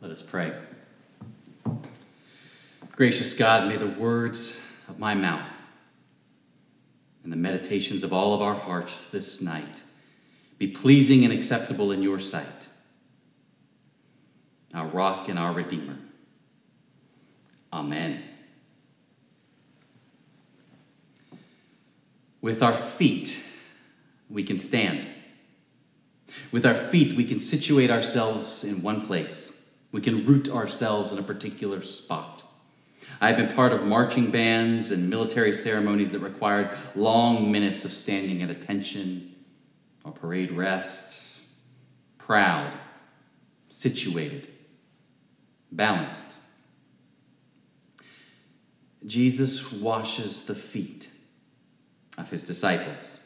Let us pray. Gracious God, may the words of my mouth and the meditations of all of our hearts this night be pleasing and acceptable in your sight, our rock and our redeemer. Amen. With our feet, we can stand. With our feet, we can situate ourselves in one place. We can root ourselves in a particular spot. I've been part of marching bands and military ceremonies that required long minutes of standing at attention or parade rest, proud, situated, balanced. Jesus washes the feet of his disciples.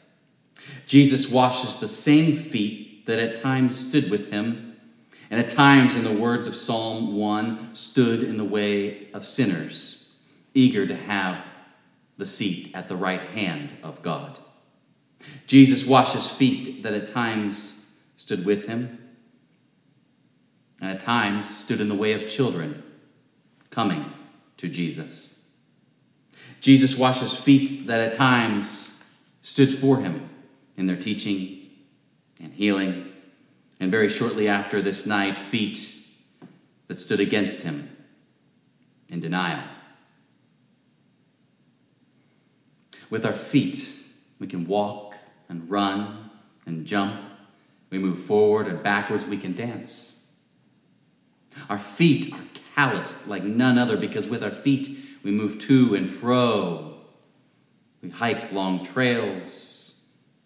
Jesus washes the same feet that at times stood with him and at times, in the words of Psalm 1, stood in the way of sinners, eager to have the seat at the right hand of God. Jesus washes feet that at times stood with him, and at times stood in the way of children coming to Jesus. Jesus washes feet that at times stood for him in their teaching and healing and very shortly after this night, feet that stood against him in denial. With our feet, we can walk and run and jump. We move forward and backwards. We can dance. Our feet are calloused like none other because with our feet, we move to and fro. We hike long trails.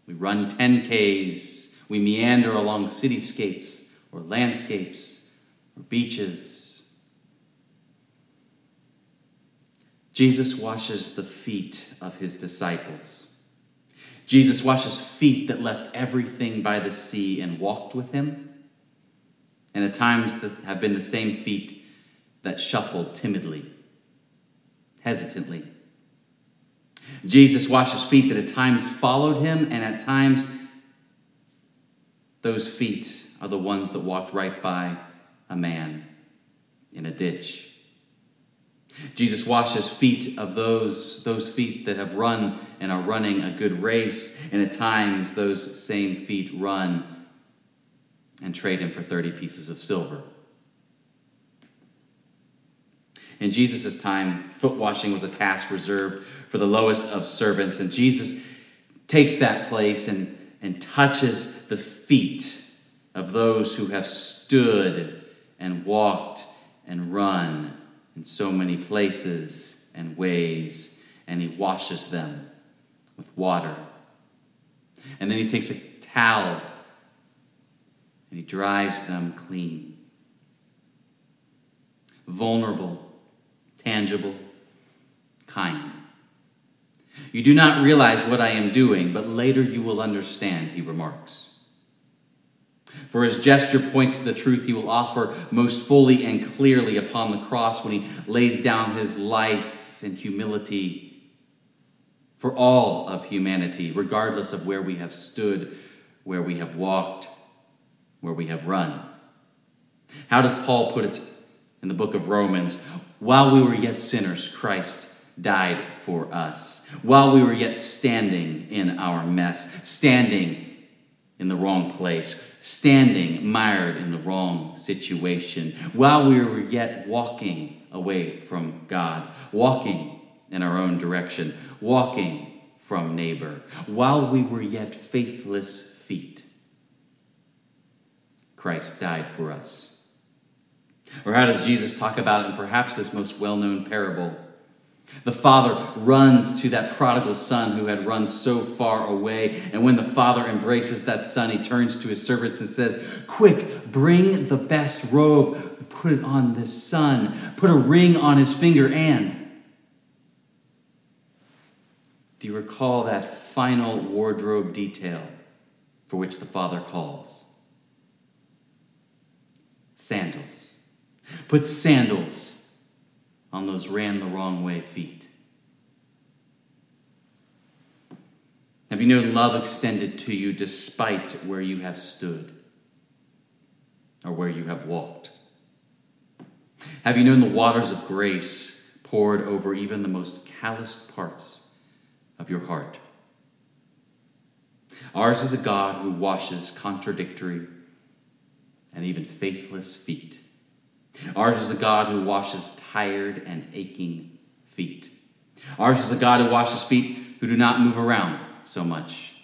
We run 10Ks we meander along cityscapes or landscapes or beaches. Jesus washes the feet of his disciples. Jesus washes feet that left everything by the sea and walked with him, and at times that have been the same feet that shuffled timidly, hesitantly. Jesus washes feet that at times followed him and at times those feet are the ones that walked right by a man in a ditch. Jesus washes feet of those, those feet that have run and are running a good race, and at times those same feet run and trade him for 30 pieces of silver. In Jesus' time, foot washing was a task reserved for the lowest of servants, and Jesus takes that place and, and touches the feet of those who have stood and walked and run in so many places and ways, and he washes them with water. And then he takes a towel and he dries them clean. Vulnerable, tangible, kind. You do not realize what I am doing, but later you will understand, he remarks. For his gesture points to the truth he will offer most fully and clearly upon the cross when he lays down his life in humility for all of humanity, regardless of where we have stood, where we have walked, where we have run. How does Paul put it in the book of Romans? While we were yet sinners, Christ died for us. While we were yet standing in our mess, standing in the wrong place, standing mired in the wrong situation, while we were yet walking away from God, walking in our own direction, walking from neighbor, while we were yet faithless feet. Christ died for us. Or how does Jesus talk about it in perhaps his most well known parable? The father runs to that prodigal son who had run so far away. And when the father embraces that son, he turns to his servants and says, Quick, bring the best robe, put it on this son, put a ring on his finger, and. Do you recall that final wardrobe detail for which the father calls? Sandals. Put sandals on those ran the wrong way feet? Have you known love extended to you despite where you have stood or where you have walked? Have you known the waters of grace poured over even the most calloused parts of your heart? Ours is a God who washes contradictory and even faithless feet. Ours is a God who washes tired and aching feet. Ours is a God who washes feet who do not move around so much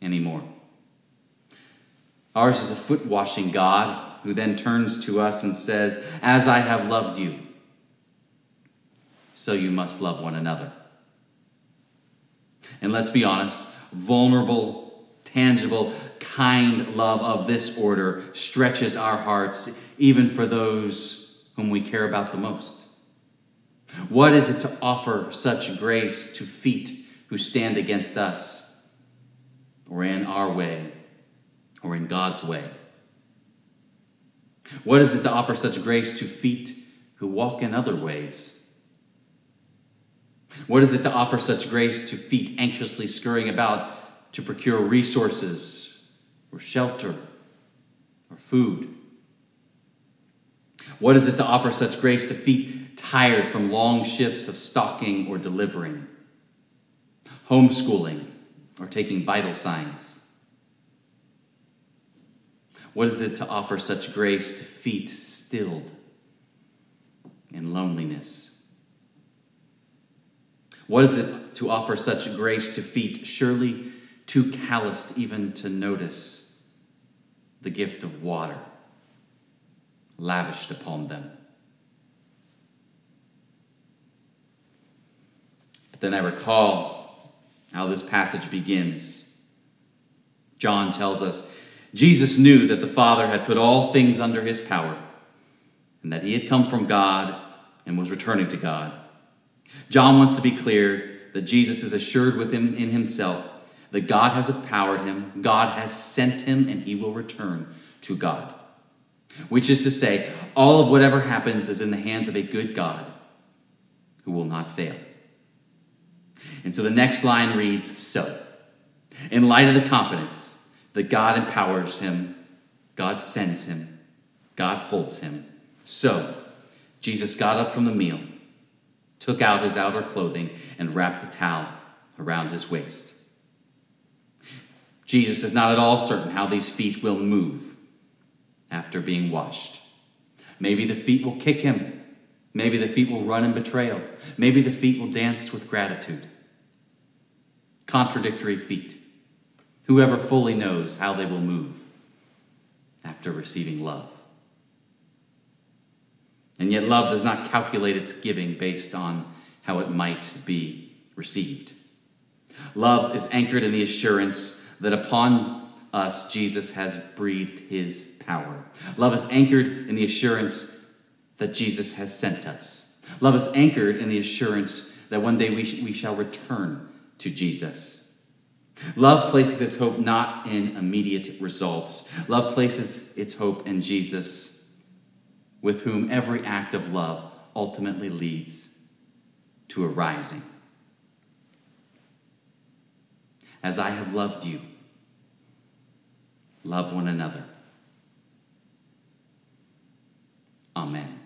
anymore. Ours is a foot washing God who then turns to us and says, As I have loved you, so you must love one another. And let's be honest, vulnerable, tangible, kind love of this order stretches our hearts even for those whom we care about the most. What is it to offer such grace to feet who stand against us, or in our way, or in God's way? What is it to offer such grace to feet who walk in other ways? What is it to offer such grace to feet anxiously scurrying about to procure resources or shelter or food? What is it to offer such grace to feet tired from long shifts of stalking or delivering, homeschooling, or taking vital signs? What is it to offer such grace to feet stilled in loneliness? What is it to offer such grace to feet surely too calloused even to notice the gift of water lavished upon them? But then I recall how this passage begins. John tells us Jesus knew that the Father had put all things under his power and that he had come from God and was returning to God. John wants to be clear that Jesus is assured within in himself that God has empowered him, God has sent him, and he will return to God. Which is to say, all of whatever happens is in the hands of a good God who will not fail. And so the next line reads So, in light of the confidence that God empowers him, God sends him, God holds him, so Jesus got up from the meal took out his outer clothing, and wrapped a towel around his waist. Jesus is not at all certain how these feet will move after being washed. Maybe the feet will kick him. Maybe the feet will run in betrayal. Maybe the feet will dance with gratitude. Contradictory feet. Whoever fully knows how they will move after receiving love. And yet, love does not calculate its giving based on how it might be received. Love is anchored in the assurance that upon us Jesus has breathed his power. Love is anchored in the assurance that Jesus has sent us. Love is anchored in the assurance that one day we, sh- we shall return to Jesus. Love places its hope not in immediate results. Love places its hope in Jesus with whom every act of love ultimately leads to a rising. As I have loved you, love one another. Amen.